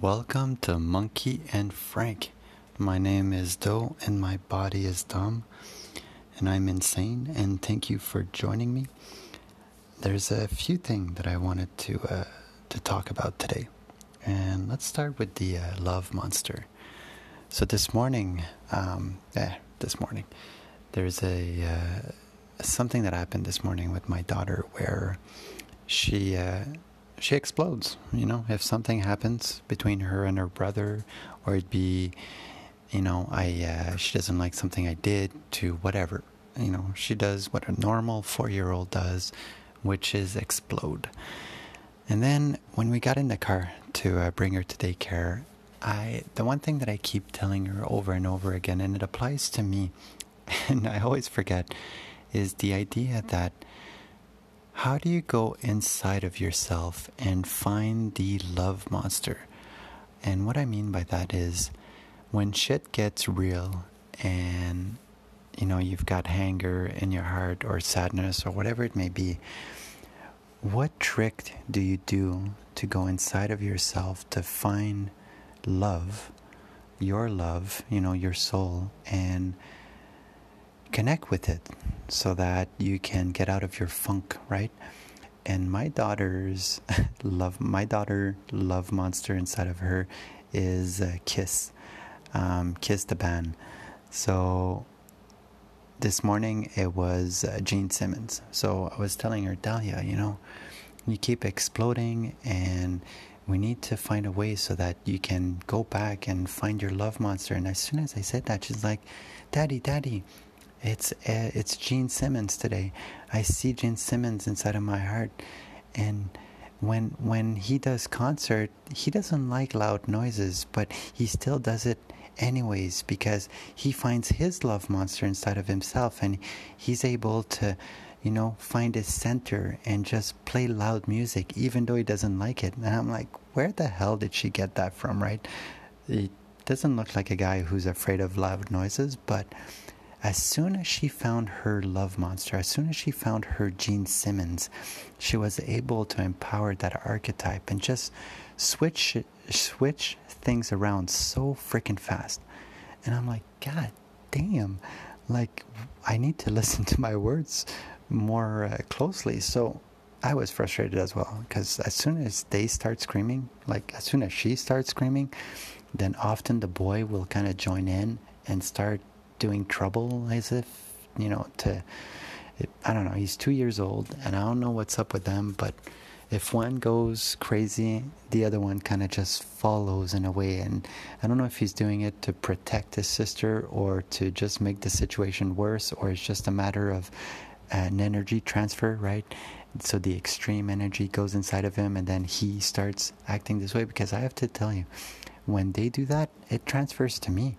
Welcome to Monkey and Frank. My name is Doe and my body is dumb and I'm insane and thank you for joining me. There's a few things that I wanted to uh, to talk about today. And let's start with the uh, love monster. So this morning, um, eh, this morning, there's a uh, something that happened this morning with my daughter where she uh, she explodes. You know, if something happens between her and her brother, or it be, you know, I uh, she doesn't like something I did to whatever. You know, she does what a normal four year old does, which is explode. And then when we got in the car to uh, bring her to daycare, I the one thing that I keep telling her over and over again, and it applies to me, and I always forget, is the idea that how do you go inside of yourself and find the love monster? And what I mean by that is when shit gets real and you know you've got anger in your heart or sadness or whatever it may be, what trick do you do to go inside of yourself to find love, your love, you know, your soul, and connect with it so that you can get out of your funk, right? And my daughter's love, my daughter love monster inside of her is uh, Kiss, um, Kiss the band. So this morning it was uh, Gene Simmons. So I was telling her, Dahlia, you know, you keep exploding and we need to find a way so that you can go back and find your love monster. And as soon as I said that, she's like, Daddy, Daddy, it's uh, it's Gene Simmons today. I see Gene Simmons inside of my heart, and when when he does concert, he doesn't like loud noises, but he still does it anyways because he finds his love monster inside of himself, and he's able to, you know, find his center and just play loud music, even though he doesn't like it. And I'm like, where the hell did she get that from, right? It doesn't look like a guy who's afraid of loud noises, but as soon as she found her love monster, as soon as she found her Gene Simmons, she was able to empower that archetype and just switch switch things around so freaking fast. And I'm like, God damn, like I need to listen to my words more uh, closely. So I was frustrated as well because as soon as they start screaming, like as soon as she starts screaming, then often the boy will kind of join in and start doing trouble as if, you know, to, I don't know, he's two years old and I don't know what's up with them, but if one goes crazy, the other one kind of just follows in a way. And I don't know if he's doing it to protect his sister or to just make the situation worse, or it's just a matter of an energy transfer, right? So the extreme energy goes inside of him, and then he starts acting this way. Because I have to tell you, when they do that, it transfers to me.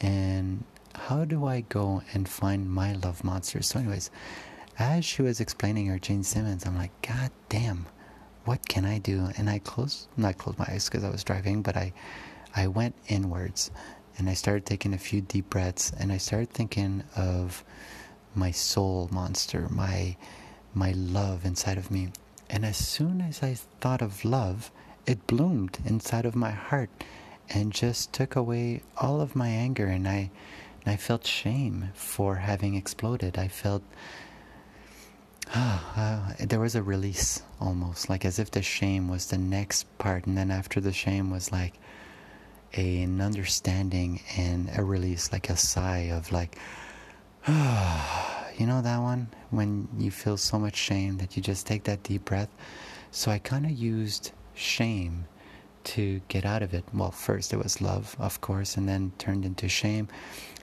And how do I go and find my love monster? So, anyways, as she was explaining her Gene Simmons, I'm like, God damn, what can I do? And I closed, not closed my eyes because I was driving, but I, I went inwards and I started taking a few deep breaths and I started thinking of my soul monster, my, my love inside of me. And as soon as I thought of love, it bloomed inside of my heart and just took away all of my anger and I I felt shame for having exploded. I felt uh, there was a release almost, like as if the shame was the next part, and then after the shame was like a, an understanding and a release, like a sigh of like, you know that one when you feel so much shame that you just take that deep breath. So I kind of used shame to get out of it. Well, first it was love, of course, and then turned into shame.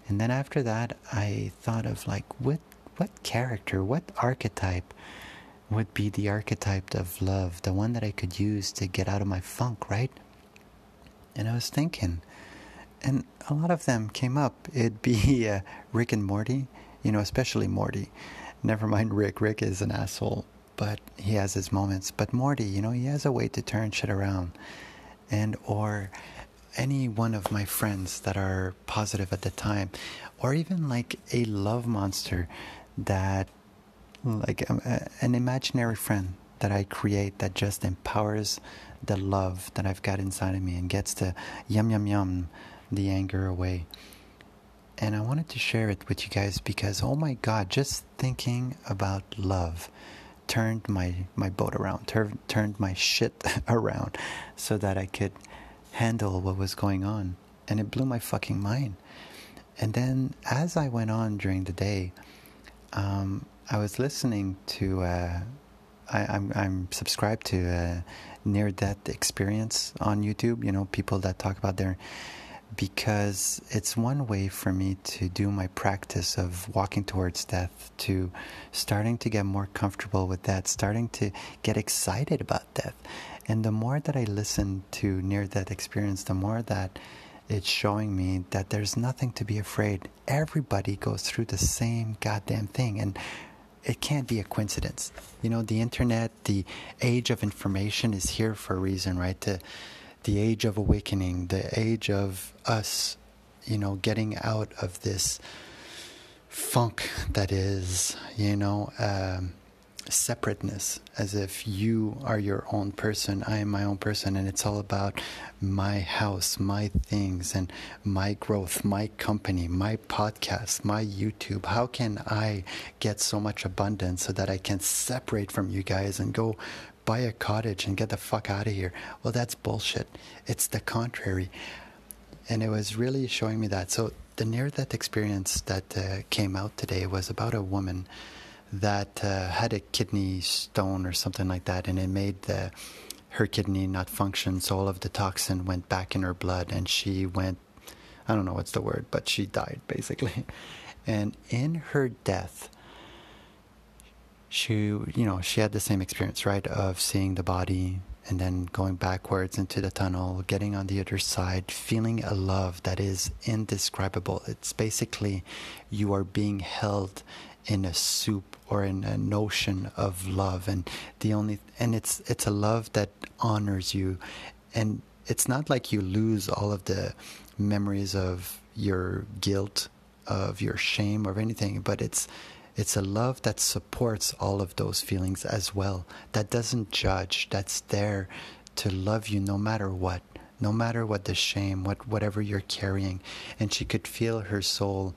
And then after that, I thought of like what what character, what archetype would be the archetype of love, the one that I could use to get out of my funk, right? And I was thinking, and a lot of them came up. It'd be uh, Rick and Morty, you know, especially Morty. Never mind Rick. Rick is an asshole, but he has his moments. But Morty, you know, he has a way to turn shit around. And, or any one of my friends that are positive at the time, or even like a love monster that, like um, an imaginary friend that I create that just empowers the love that I've got inside of me and gets to yum yum yum the anger away. And I wanted to share it with you guys because oh my god, just thinking about love turned my, my boat around, tur- turned my shit around so that I could handle what was going on. And it blew my fucking mind. And then as I went on during the day, um, I was listening to, uh, I, am I'm, I'm subscribed to near death experience on YouTube, you know, people that talk about their because it's one way for me to do my practice of walking towards death, to starting to get more comfortable with that, starting to get excited about death. And the more that I listen to near death experience, the more that it's showing me that there's nothing to be afraid. Everybody goes through the same goddamn thing. And it can't be a coincidence. You know, the internet, the age of information is here for a reason, right? To the age of awakening, the age of us, you know, getting out of this funk that is, you know, um, separateness, as if you are your own person, I am my own person, and it's all about my house, my things, and my growth, my company, my podcast, my YouTube. How can I get so much abundance so that I can separate from you guys and go buy a cottage and get the fuck out of here. Well, that's bullshit. It's the contrary. And it was really showing me that. So, the near death experience that uh, came out today was about a woman that uh, had a kidney stone or something like that, and it made the, her kidney not function. So, all of the toxin went back in her blood, and she went I don't know what's the word, but she died basically. And in her death, she you know she had the same experience right of seeing the body and then going backwards into the tunnel getting on the other side feeling a love that is indescribable it's basically you are being held in a soup or in a notion of love and the only and it's it's a love that honors you and it's not like you lose all of the memories of your guilt of your shame or anything but it's it's a love that supports all of those feelings as well, that doesn't judge, that's there to love you no matter what, no matter what the shame, what whatever you're carrying. And she could feel her soul,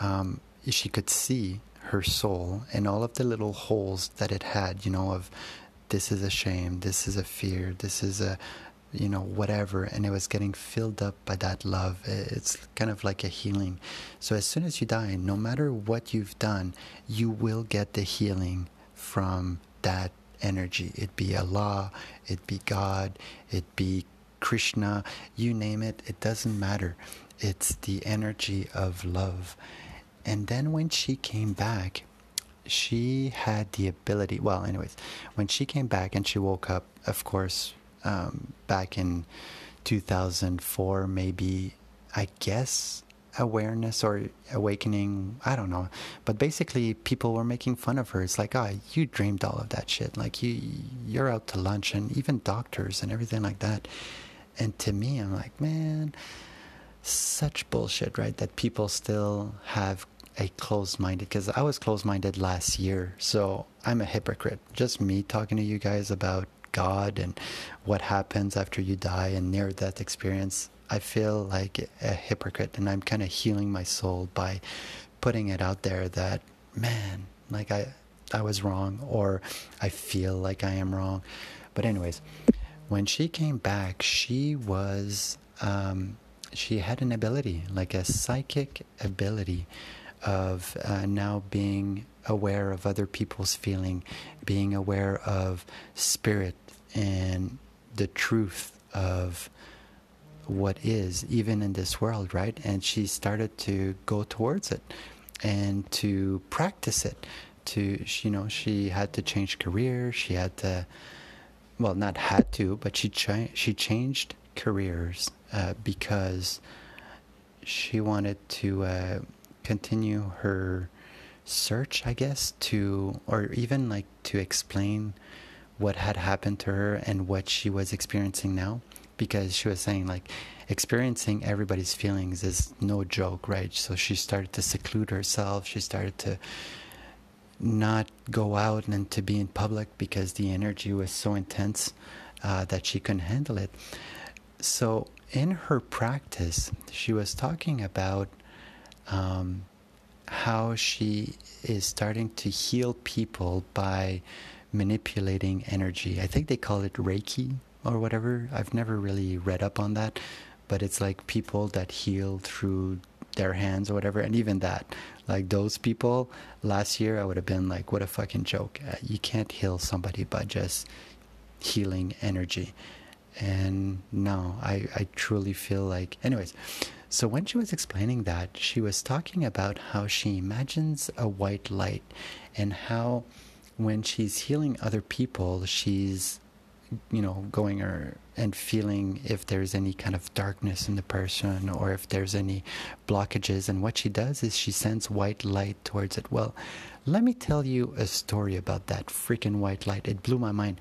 um, she could see her soul and all of the little holes that it had, you know, of this is a shame, this is a fear, this is a, you know, whatever, and it was getting filled up by that love. It's kind of like a healing. So as soon as you die, no matter what you've done, you will get the healing from that energy. It be Allah, it be God, it be Krishna, you name it, it doesn't matter. It's the energy of love. And then when she came back, she had the ability, well, anyways, when she came back and she woke up, of course, um, back in 2004, maybe, I guess, awareness or awakening. I don't know. But basically, people were making fun of her. It's like, oh, you dreamed all of that shit. Like, you, you're out to lunch, and even doctors and everything like that. And to me, I'm like, man, such bullshit, right? That people still have a closed minded because I was closed minded last year. So I'm a hypocrite. Just me talking to you guys about God and what happens after you die and near death experience, I feel like a hypocrite and I'm kind of healing my soul by putting it out there that, man, like I, I was wrong or I feel like I am wrong. But, anyways, when she came back, she was, um, she had an ability, like a psychic ability of uh, now being aware of other people's feeling, being aware of spirit and the truth of what is, even in this world, right? And she started to go towards it and to practice it. To you know, she had to change career. She had to, well, not had to, but she cha- she changed careers uh, because she wanted to uh, continue her search, I guess, to or even like to explain what had happened to her and what she was experiencing now. Because she was saying like experiencing everybody's feelings is no joke right? So she started to seclude herself. She started to not go out and to be in public because the energy was so intense uh, that she couldn't handle it. So, in her practice, she was talking about um, how she is starting to heal people by manipulating energy. I think they call it Reiki or whatever. I've never really read up on that, but it's like people that heal through their hands or whatever. And even that, like those people, last year I would have been like, what a fucking joke. Uh, you can't heal somebody by just healing energy. And no, I, I truly feel like, anyways. So when she was explaining that, she was talking about how she imagines a white light and how when she's healing other people, she's you know going or and feeling if there's any kind of darkness in the person or if there's any blockages. And what she does is she sends white light towards it. Well let me tell you a story about that freaking white light. It blew my mind.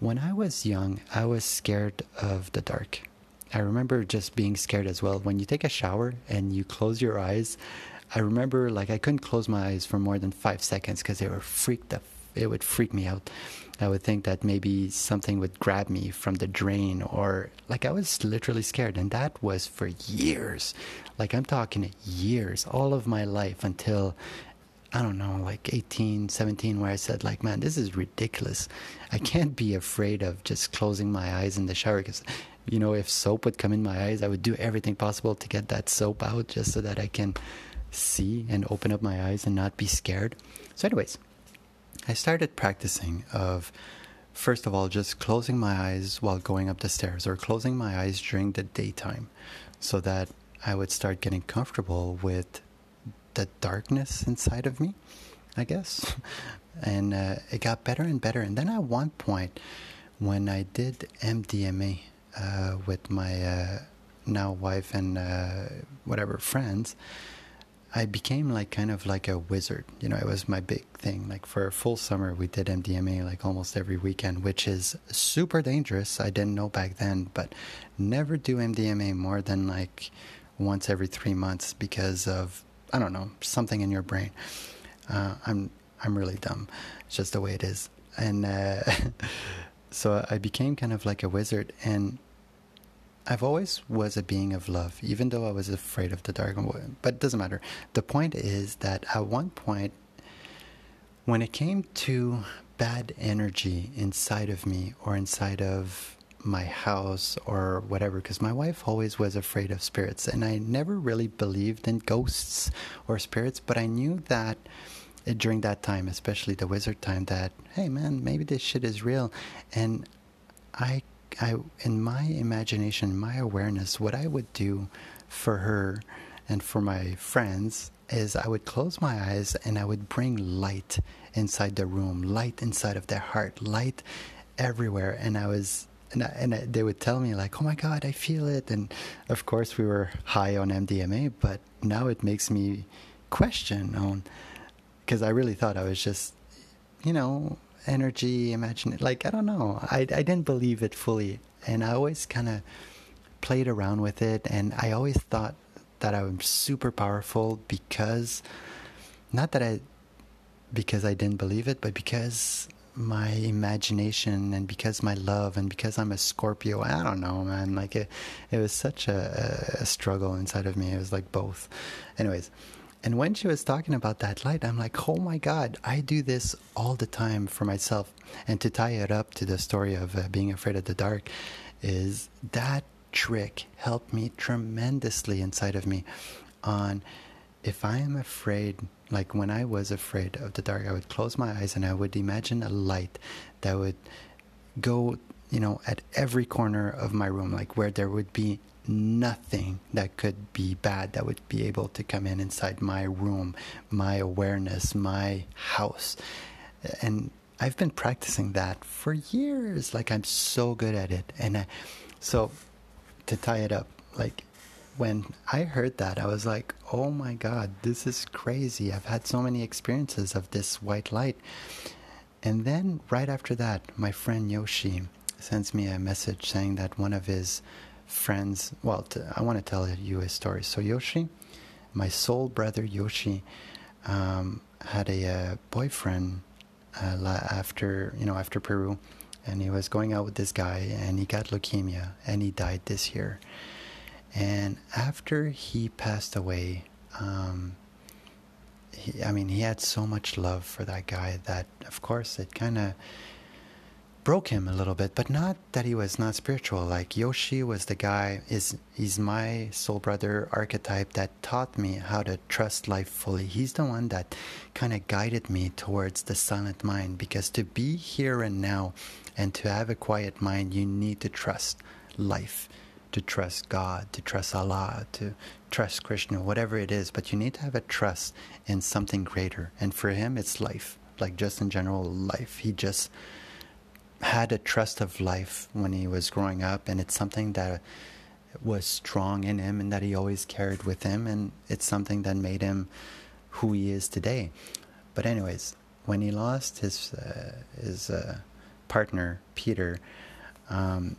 When i was young i was scared of the dark i remember just being scared as well when you take a shower and you close your eyes i remember like i couldn't close my eyes for more than five seconds because they were freaked the it would freak me out. I would think that maybe something would grab me from the drain or like I was literally scared. And that was for years. Like I'm talking years, all of my life until I don't know, like 18, 17, where I said, like, man, this is ridiculous. I can't be afraid of just closing my eyes in the shower because, you know, if soap would come in my eyes, I would do everything possible to get that soap out just so that I can see and open up my eyes and not be scared. So, anyways, I started practicing of first of all just closing my eyes while going up the stairs or closing my eyes during the daytime so that I would start getting comfortable with the darkness inside of me, I guess. And uh, it got better and better. And then at one point, when I did MDMA uh, with my uh, now wife and uh, whatever friends, I became like kind of like a wizard. You know, it was my big thing. Like for a full summer, we did MDMA like almost every weekend, which is super dangerous. I didn't know back then, but never do MDMA more than like once every three months because of I don't know something in your brain. Uh, I'm I'm really dumb. It's just the way it is, and uh, so I became kind of like a wizard and I've always was a being of love, even though I was afraid of the dark. But it doesn't matter. The point is that at one point, when it came to bad energy inside of me or inside of my house or whatever, because my wife always was afraid of spirits, and I never really believed in ghosts or spirits, but I knew that eh, during that time, especially the wizard time, that hey man, maybe this shit is real, and I I, in my imagination, my awareness, what I would do for her and for my friends is I would close my eyes and I would bring light inside the room, light inside of their heart, light everywhere. And I was, and, I, and I, they would tell me like, "Oh my God, I feel it." And of course, we were high on MDMA, but now it makes me question on because I really thought I was just, you know, energy, imagine it. like I don't know. I I didn't believe it fully, and I always kind of played around with it, and I always thought that I was super powerful because not that I because I didn't believe it, but because my imagination and because my love and because I'm a Scorpio, I don't know, man. Like it, it was such a, a struggle inside of me. It was like both. Anyways, and when she was talking about that light, I'm like, oh my God, I do this all the time for myself. And to tie it up to the story of uh, being afraid of the dark, is that trick helped me tremendously inside of me on if I am afraid, like when I was afraid of the dark, I would close my eyes and I would imagine a light that would go, you know, at every corner of my room, like where there would be nothing that could be bad that would be able to come in inside my room, my awareness, my house. And I've been practicing that for years. Like I'm so good at it. And I, so to tie it up, like when I heard that, I was like, oh my God, this is crazy. I've had so many experiences of this white light. And then right after that, my friend Yoshi sends me a message saying that one of his friends. Well, to, I want to tell you a story. So Yoshi, my soul brother Yoshi, um, had a uh, boyfriend uh, after you know after Peru, and he was going out with this guy, and he got leukemia, and he died this year. And after he passed away, um, he, I mean, he had so much love for that guy that, of course, it kind of broke him a little bit, but not that he was not spiritual. Like Yoshi was the guy is he's my soul brother archetype that taught me how to trust life fully. He's the one that kind of guided me towards the silent mind because to be here and now and to have a quiet mind, you need to trust life, to trust God, to trust Allah, to trust Krishna, whatever it is, but you need to have a trust in something greater. And for him it's life. Like just in general life. He just had a trust of life when he was growing up, and it's something that was strong in him and that he always carried with him, and it's something that made him who he is today. But anyways, when he lost his uh, his uh, partner Peter, um,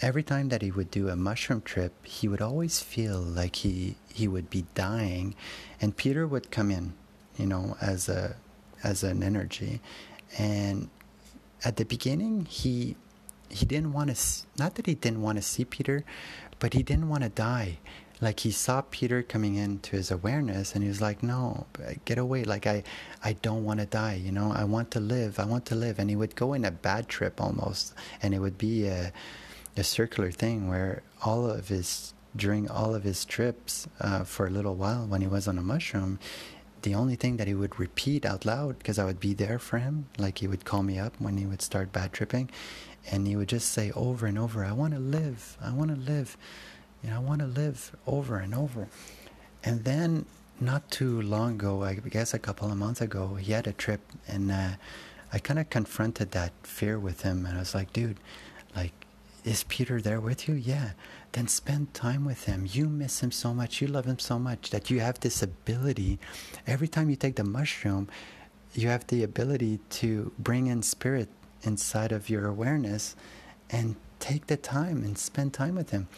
every time that he would do a mushroom trip, he would always feel like he he would be dying, and Peter would come in, you know, as a as an energy, and at the beginning he he didn't want to not that he didn't want to see Peter, but he didn't want to die. Like he saw Peter coming into his awareness, and he was like, "No, get away! Like I, I don't want to die. You know, I want to live. I want to live." And he would go in a bad trip almost, and it would be a, a circular thing where all of his during all of his trips uh, for a little while when he was on a mushroom, the only thing that he would repeat out loud because I would be there for him, like he would call me up when he would start bad tripping, and he would just say over and over, "I want to live, I want to live, you know, I want to live," over and over. And then, not too long ago, I guess a couple of months ago, he had a trip, and uh, I kind of confronted that fear with him, and I was like, "Dude, like, is Peter there with you? Yeah." Then spend time with him. You miss him so much. You love him so much that you have this ability. Every time you take the mushroom, you have the ability to bring in spirit inside of your awareness and take the time and spend time with him.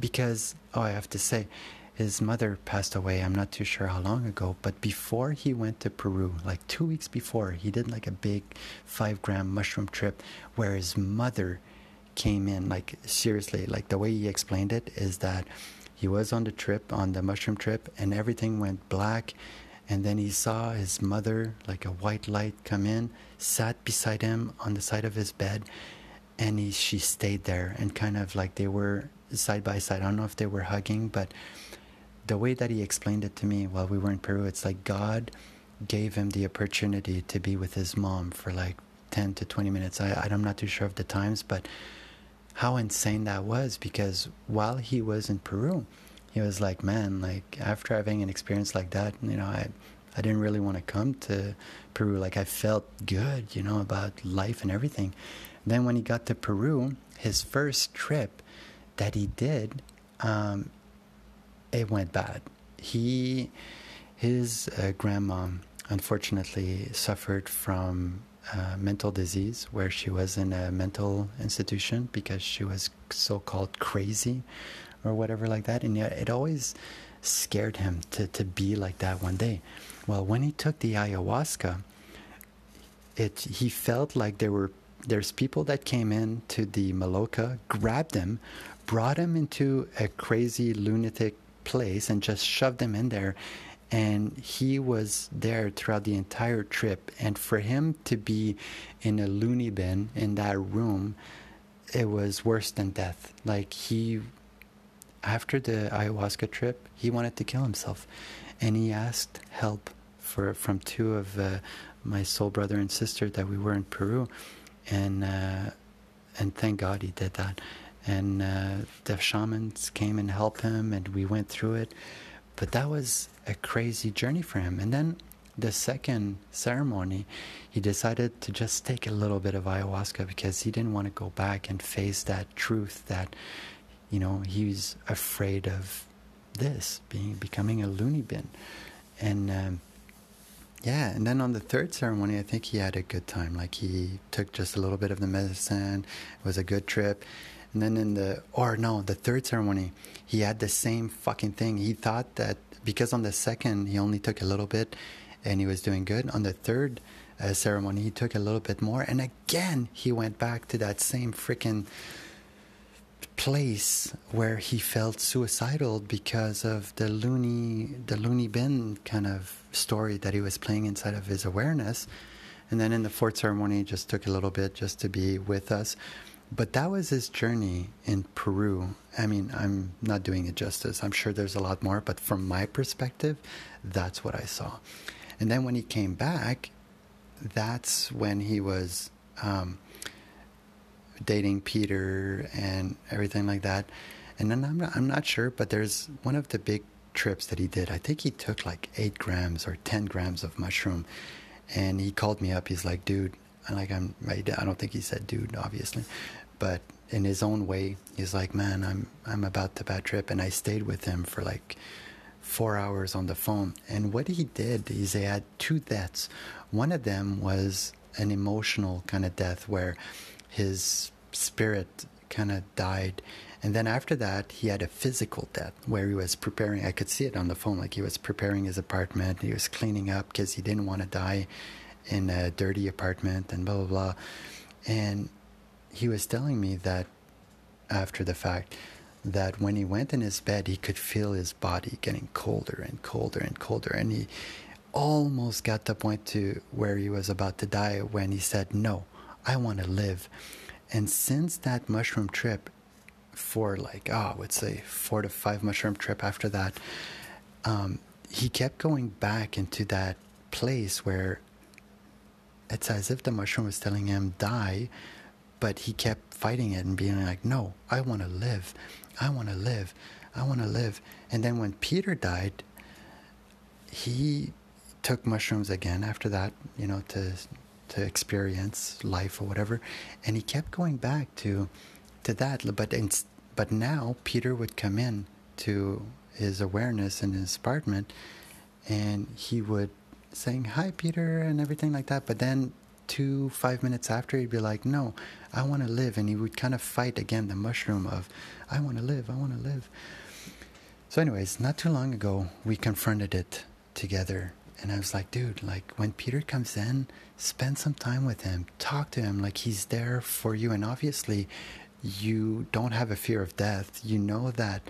Because, oh, I have to say, his mother passed away. I'm not too sure how long ago, but before he went to Peru, like two weeks before, he did like a big five gram mushroom trip where his mother came in like seriously like the way he explained it is that he was on the trip on the mushroom trip and everything went black and then he saw his mother like a white light come in sat beside him on the side of his bed and he she stayed there and kind of like they were side by side. I don't know if they were hugging but the way that he explained it to me while we were in peru it's like god gave him the opportunity to be with his mom for like 10 to 20 minutes. I, i'm not too sure of the times but how insane that was because while he was in Peru, he was like, man, like after having an experience like that, you know, I, I didn't really want to come to Peru. Like I felt good, you know, about life and everything. Then when he got to Peru, his first trip that he did, um, it went bad. He, his uh, grandma, unfortunately, suffered from uh, mental disease where she was in a mental institution because she was so called crazy or whatever like that. And yet it always scared him to, to be like that one day. Well, when he took the ayahuasca, it he felt like there were there's people that came in to the Maloka, grabbed him, brought him into a crazy lunatic place and just shoved him in there and he was there throughout the entire trip. And for him to be in a loony bin in that room it was worse than death. Like he after the ayahuasca trip he wanted to kill himself. And he asked help for from two of uh, my soul brother and sister that we were in Peru. And uh, and thank God he did that. And uh, the shamans came and helped him and we went through it. But that was a crazy journey for him. And then the second ceremony, he decided to just take a little bit of ayahuasca because he didn't want to go back and face that truth that, you know, he's afraid of this being becoming a loony bin. And um, yeah, and then on the third ceremony, I think he had a good time. Like he took just a little bit of the medicine. It was a good trip. And then in the, or no, the third ceremony, he had the same fucking thing. He thought that because on the second he only took a little bit and he was doing good. On the third uh, ceremony, he took a little bit more, and again he went back to that same freaking place where he felt suicidal because of the loony the loony bin kind of story that he was playing inside of his awareness. And then in the fourth ceremony he just took a little bit just to be with us but that was his journey in Peru. I mean, I'm not doing it justice. I'm sure there's a lot more, but from my perspective, that's what I saw. And then when he came back, that's when he was um, dating Peter and everything like that. And then I'm not, I'm not sure, but there's one of the big trips that he did. I think he took like eight grams or 10 grams of mushroom. And he called me up. He's like, dude, like I'm, I don't think he said dude, obviously, but in his own way, he's like, "Man, I'm I'm about to bad trip," and I stayed with him for like four hours on the phone. And what he did is he had two deaths. One of them was an emotional kind of death where his spirit kind of died. And then after that, he had a physical death where he was preparing. I could see it on the phone, like he was preparing his apartment. He was cleaning up because he didn't want to die in a dirty apartment and blah, blah, blah. And he was telling me that after the fact that when he went in his bed he could feel his body getting colder and colder and colder and he almost got to the point to where he was about to die when he said no i want to live and since that mushroom trip for like oh i would say four to five mushroom trip after that um, he kept going back into that place where it's as if the mushroom was telling him die but he kept fighting it and being like, no, I want to live. I want to live. I want to live. And then when Peter died, he took mushrooms again after that, you know, to to experience life or whatever, and he kept going back to to that. But in, but now Peter would come in to his awareness and his apartment, and he would saying hi Peter and everything like that. But then two, five minutes after, he'd be like, No, I want to live. And he would kind of fight again the mushroom of, I want to live, I want to live. So, anyways, not too long ago, we confronted it together. And I was like, dude, like when Peter comes in, spend some time with him, talk to him like he's there for you. And obviously, you don't have a fear of death. You know that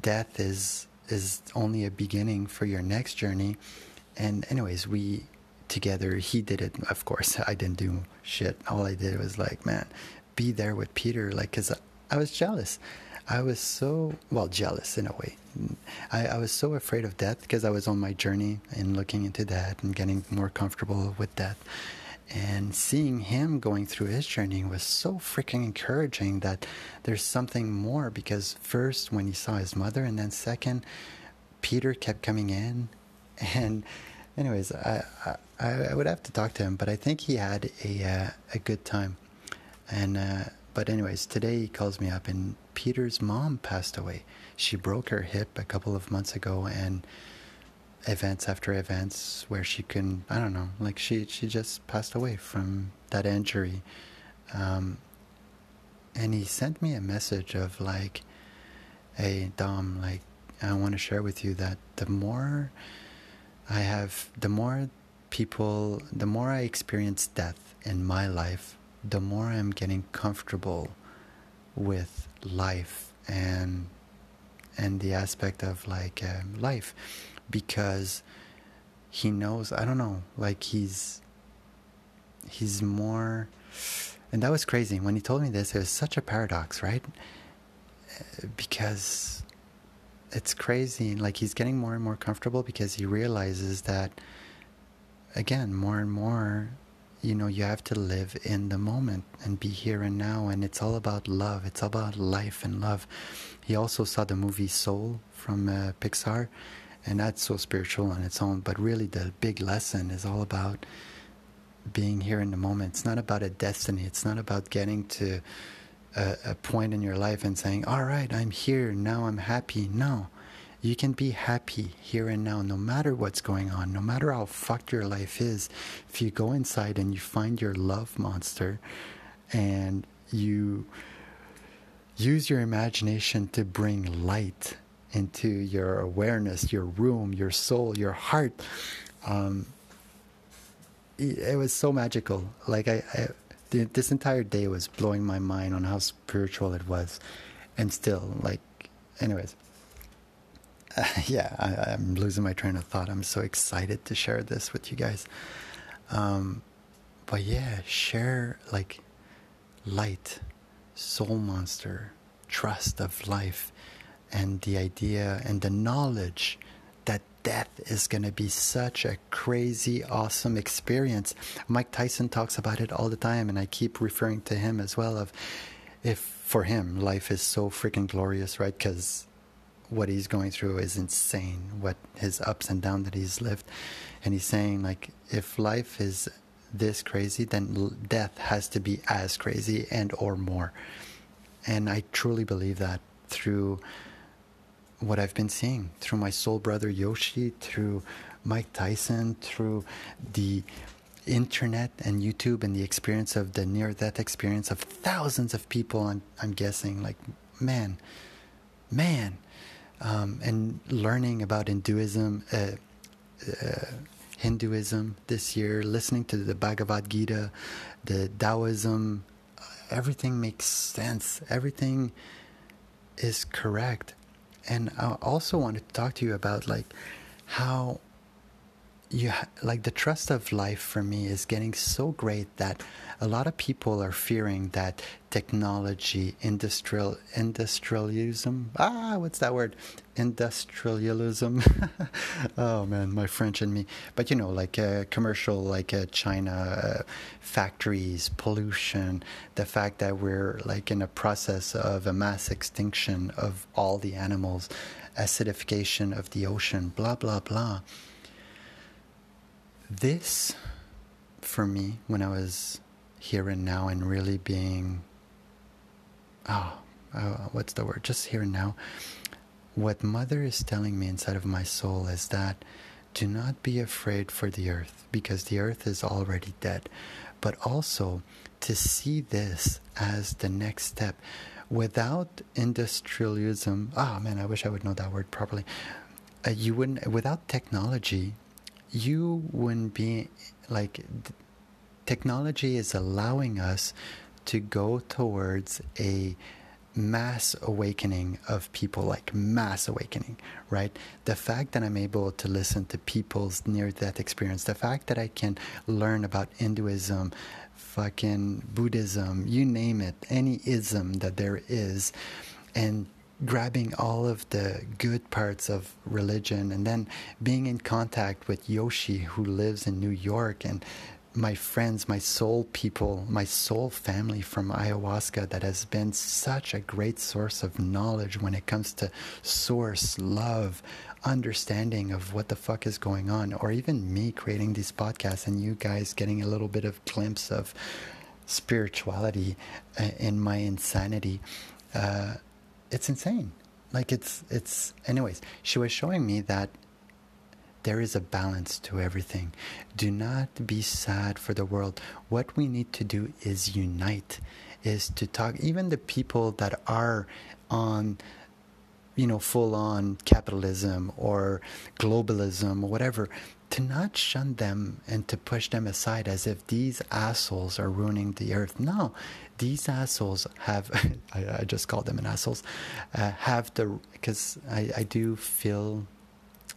death is is only a beginning for your next journey. And anyways, we together. He did it, of course. I didn't do shit. All I did was like, man, be there with Peter, like, cause I was jealous. I was so well jealous in a way. I, I was so afraid of death because I was on my journey and looking into that and getting more comfortable with death. And seeing him going through his journey was so freaking encouraging that there's something more because first when he saw his mother, and then second, Peter kept coming in and anyways, I, I, I would have to talk to him, but I think he had a uh, a good time. And uh, but anyways, today he calls me up, and Peter's mom passed away. She broke her hip a couple of months ago, and events after events where she can I don't know, like she she just passed away from that injury. Um, and he sent me a message of like, "Hey Dom, like I want to share with you that the more." I have, the more people, the more I experience death in my life, the more I'm getting comfortable with life and and the aspect of like uh, life because he knows I don't know like he's he's more and that was crazy. When he told me this it was such a paradox right? Uh, because it's crazy. Like he's getting more and more comfortable because he realizes that, again, more and more, you know, you have to live in the moment and be here and now. And it's all about love. It's all about life and love. He also saw the movie Soul from uh, Pixar, and that's so spiritual on its own. But really, the big lesson is all about being here in the moment. It's not about a destiny. It's not about getting to a, a point in your life and saying, All right, I'm here, now I'm happy. No. You can be happy here and now, no matter what's going on, no matter how fucked your life is. If you go inside and you find your love monster and you use your imagination to bring light into your awareness, your room, your soul, your heart, um, it was so magical. Like I, I this entire day was blowing my mind on how spiritual it was, and still, like, anyways. Uh, yeah, I, am losing my train of thought. I'm so excited to share this with you guys. Um, but yeah, share like light, soul monster, trust of life, and the idea and the knowledge death is going to be such a crazy, awesome experience. Mike Tyson talks about it all the time, and I keep referring to him as well. Of if for him life is so freaking glorious, right? Because what he's going through is insane. What his ups and downs that he's lived, and he's saying like, if life is this crazy, then death has to be as crazy and or more. And I truly believe that through what I've been seeing, through my soul brother Yoshi, through Mike Tyson, through the internet and YouTube and the experience of the near death experience of thousands of people. I'm, I'm guessing, like, man, man, um, and learning about Hinduism, uh, uh, Hinduism this year, listening to the Bhagavad Gita, the Taoism, everything makes sense. Everything is correct. And I also wanted to talk to you about like how you like the trust of life for me is getting so great that a lot of people are fearing that technology industrial industrialism ah what's that word? Industrialism. Oh man my french and me. But you know like uh, commercial like uh, china uh, factories pollution the fact that we're like in a process of a mass extinction of all the animals acidification of the ocean blah blah blah this, for me, when I was here and now and really being, oh, oh, what's the word? Just here and now. What Mother is telling me inside of my soul is that do not be afraid for the earth because the earth is already dead. But also to see this as the next step without industrialism. Ah, oh, man, I wish I would know that word properly. Uh, you wouldn't, without technology, you wouldn't be like technology is allowing us to go towards a mass awakening of people like mass awakening right? The fact that i'm able to listen to people's near death experience the fact that i can learn about hinduism fucking buddhism you name it any ism that there is and grabbing all of the good parts of religion and then being in contact with Yoshi, who lives in New York, and my friends, my soul people, my soul family from ayahuasca that has been such a great source of knowledge when it comes to source, love, understanding of what the fuck is going on, or even me creating these podcasts and you guys getting a little bit of glimpse of spirituality uh, in my insanity. Uh, it's insane. Like it's it's anyways, she was showing me that there is a balance to everything. Do not be sad for the world. What we need to do is unite, is to talk even the people that are on you know full on capitalism or globalism or whatever to not shun them and to push them aside as if these assholes are ruining the earth. No, these assholes have, I, I, just called them an assholes, uh, have the, because I, I do feel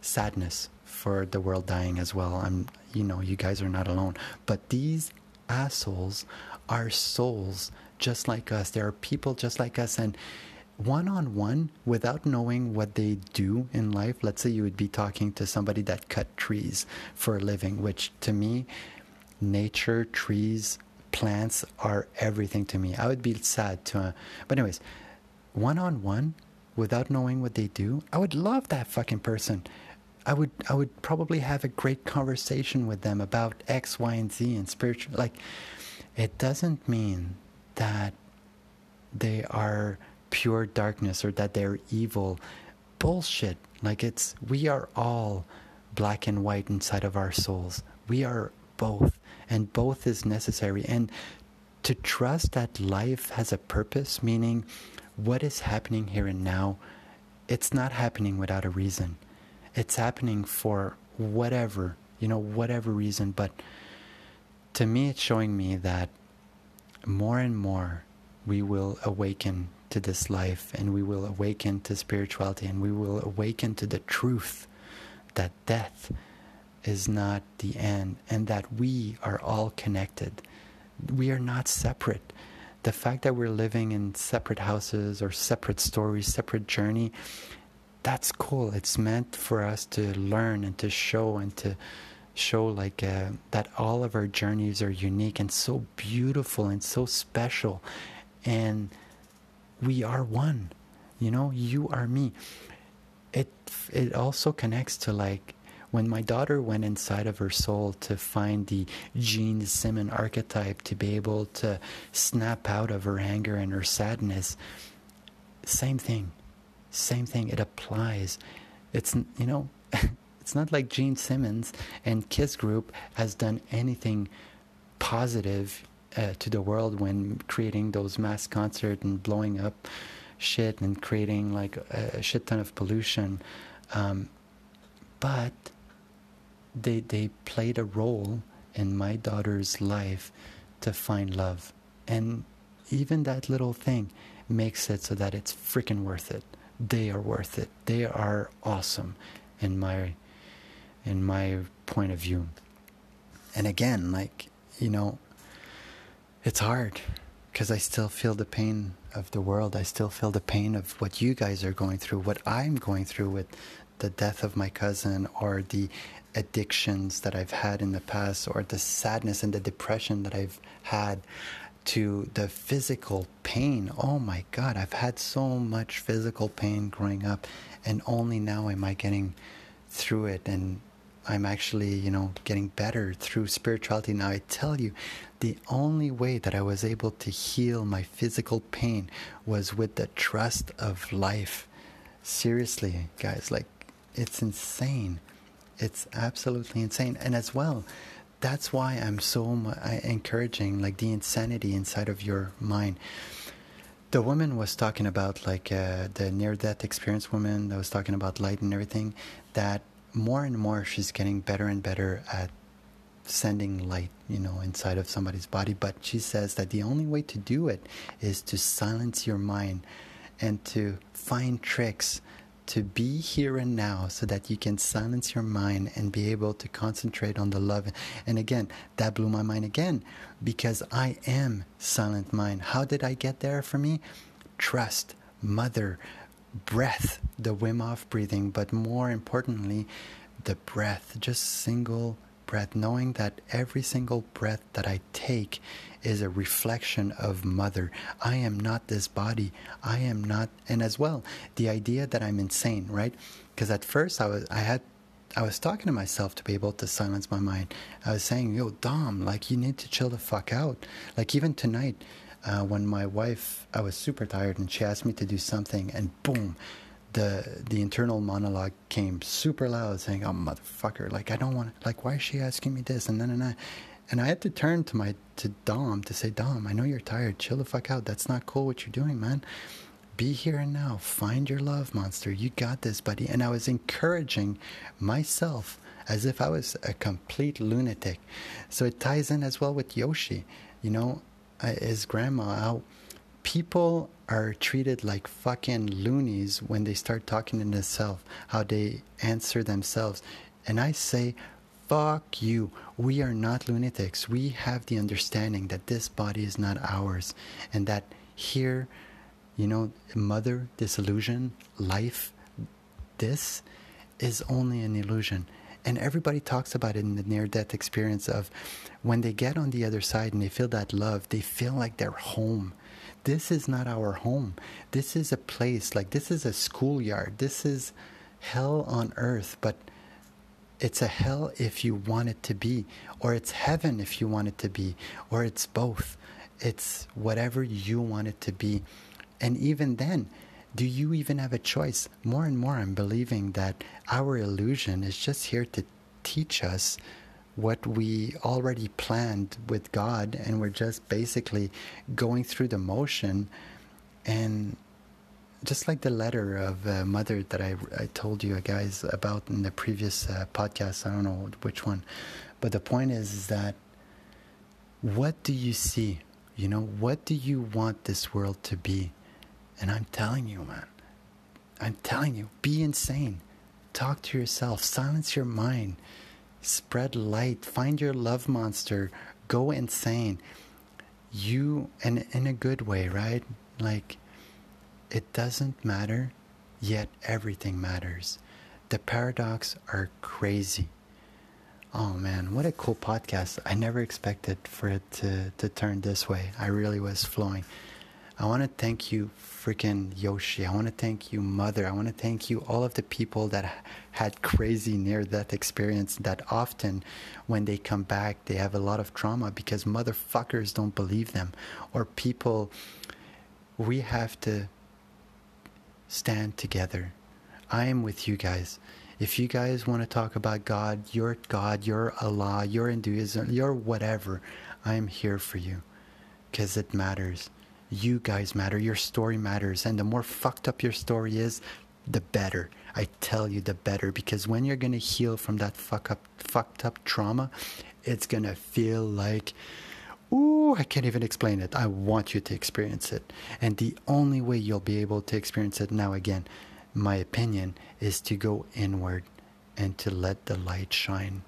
sadness for the world dying as well. I'm, you know, you guys are not alone. But these assholes are souls just like us. There are people just like us. And one on one without knowing what they do in life. Let's say you would be talking to somebody that cut trees for a living, which to me, nature, trees, plants are everything to me. I would be sad to, uh, but anyways, one on one without knowing what they do, I would love that fucking person. I would I would probably have a great conversation with them about X, Y, and Z and spiritual. Like, it doesn't mean that they are pure darkness or that they're evil. Bullshit. Like it's, we are all black and white inside of our souls. We are both, and both is necessary. And to trust that life has a purpose, meaning what is happening here and now, it's not happening without a reason. It's happening for whatever, you know, whatever reason, but to me, it's showing me that more and more we will awaken to this life and we will awaken to spirituality and we will awaken to the truth that death is not the end and that we are all connected. We are not separate. The fact that we're living in separate houses or separate stories, separate journey, that's cool. It's meant for us to learn and to show and to show like uh, that all of our journeys are unique and so beautiful and so special and we are one you know you are me it it also connects to like when my daughter went inside of her soul to find the Gene Simmons archetype to be able to snap out of her anger and her sadness same thing. Same thing. It applies. It's you know It's not like Gene Simmons and Kiss Group has done anything positive uh, to the world when creating those mass concerts and blowing up shit and creating like a, shit ton of pollution. Um, but they they played a role in my daughter's life to find love, and even that little thing makes it so that it's freaking worth it. They are worth it. They are awesome in my in my point of view. And again, like, you know, it's hard because I still feel the pain of the world. I still feel the pain of what you guys are going through, what I'm going through with the death of my cousin or the addictions that I've had in the past or the sadness and the depression that I've had to the physical pain. Oh my God, I've had so much physical pain growing up, and only now am I getting through it and I'm actually, you know, getting better through spirituality. Now, I tell you, the only way that I was able to heal my physical pain was with the trust of life. Seriously, guys, like, it's insane. It's absolutely insane. And as well, that's why I'm so encouraging, like, the insanity inside of your mind. The woman was talking about, like, uh, the near death experience woman that was talking about light and everything, that more and more she's getting better and better at sending light, you know, inside of somebody's body. But she says that the only way to do it is to silence your mind and to find tricks to be here and now so that you can silence your mind and be able to concentrate on the love. And again, that blew my mind again because I am silent mind. How did I get there for me? Trust, mother, breath, the Wim Hof breathing, but more importantly, the breath, just single breath, knowing that every single breath that I take is a reflection of Mother. I am not this body. I am not, and as well, the idea that I'm insane, right? Because at first I was, I had I was talking to myself to be able to silence my mind. I was saying, yo, Dom, like, you need to chill the fuck out. Like, even tonight, uh, when my wife, I was super tired and she asked me to do something, and boom, the the internal monologue came super loud, saying, "Oh motherfucker! Like I don't want like why is she asking me this?" And then and I, and I had to turn to my to Dom to say, "Dom, I know you're tired. Chill the fuck out. That's not cool what you're doing, man." Be here and now. Find your love monster. You got this, buddy. And I was encouraging myself as if I was a complete lunatic. So it ties in as well with Yoshi. You know, his grandma, how people are treated like fucking loonies when they start talking to themselves, how they answer themselves. And I say, fuck you. We are not lunatics. We have the understanding that this body is not ours and that here, you know, mother, disillusion, life, this is only an illusion. And everybody talks about it in the near death experience of when they get on the other side and they feel that love, they feel like they're home. This is not our home. This is a place, like this is a schoolyard. This is hell on earth, but it's a hell if you want it to be, or it's heaven if you want it to be, or it's both. It's whatever you want it to be. And even then, do you even have a choice? More and more, I'm believing that our illusion is just here to teach us what we already planned with God, and we're just basically going through the motion. And just like the letter of uh, mother that I, I told you guys about in the previous uh, podcast, I don't know which one, but the point is, is that what do you see? You know, what do you want this world to be? And I'm telling you, man, I'm telling you, be insane. Talk to yourself, silence your mind, spread light, find your love monster, go insane. You, and in a good way, right? Like, it doesn't matter, yet everything matters. The paradox are crazy. Oh man, what a cool podcast. I never expected for it to, to turn this way. I really was flowing. I want to thank you, freaking Yoshi. I want to thank you, Mother. I want to thank you, all of the people that had crazy near death experience that often when they come back, they have a lot of trauma because motherfuckers don't believe them. Or people, we have to stand together. I am with you guys. If you guys want to talk about God, your God, your Allah, your Hinduism, your whatever, I am here for you because it matters. You guys matter. Your story matters. And the more fucked up your story is, the better. I tell you, the better. Because when you're going to heal from that fuck up, fucked up trauma, it's going to feel like, ooh, I can't even explain it. I want you to experience it. And the only way you'll be able to experience it now, again, my opinion, is to go inward and to let the light shine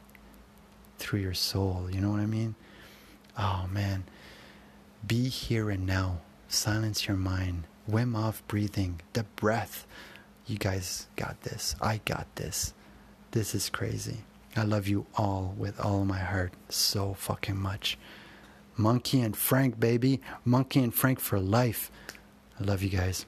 through your soul. You know what I mean? Oh, man. Be here and now. Silence your mind. Wim Hof breathing. The breath. You guys got this. I got this. This is crazy. I love you all with all my heart so fucking much. Monkey and Frank, baby. Monkey and Frank for life. I love you guys.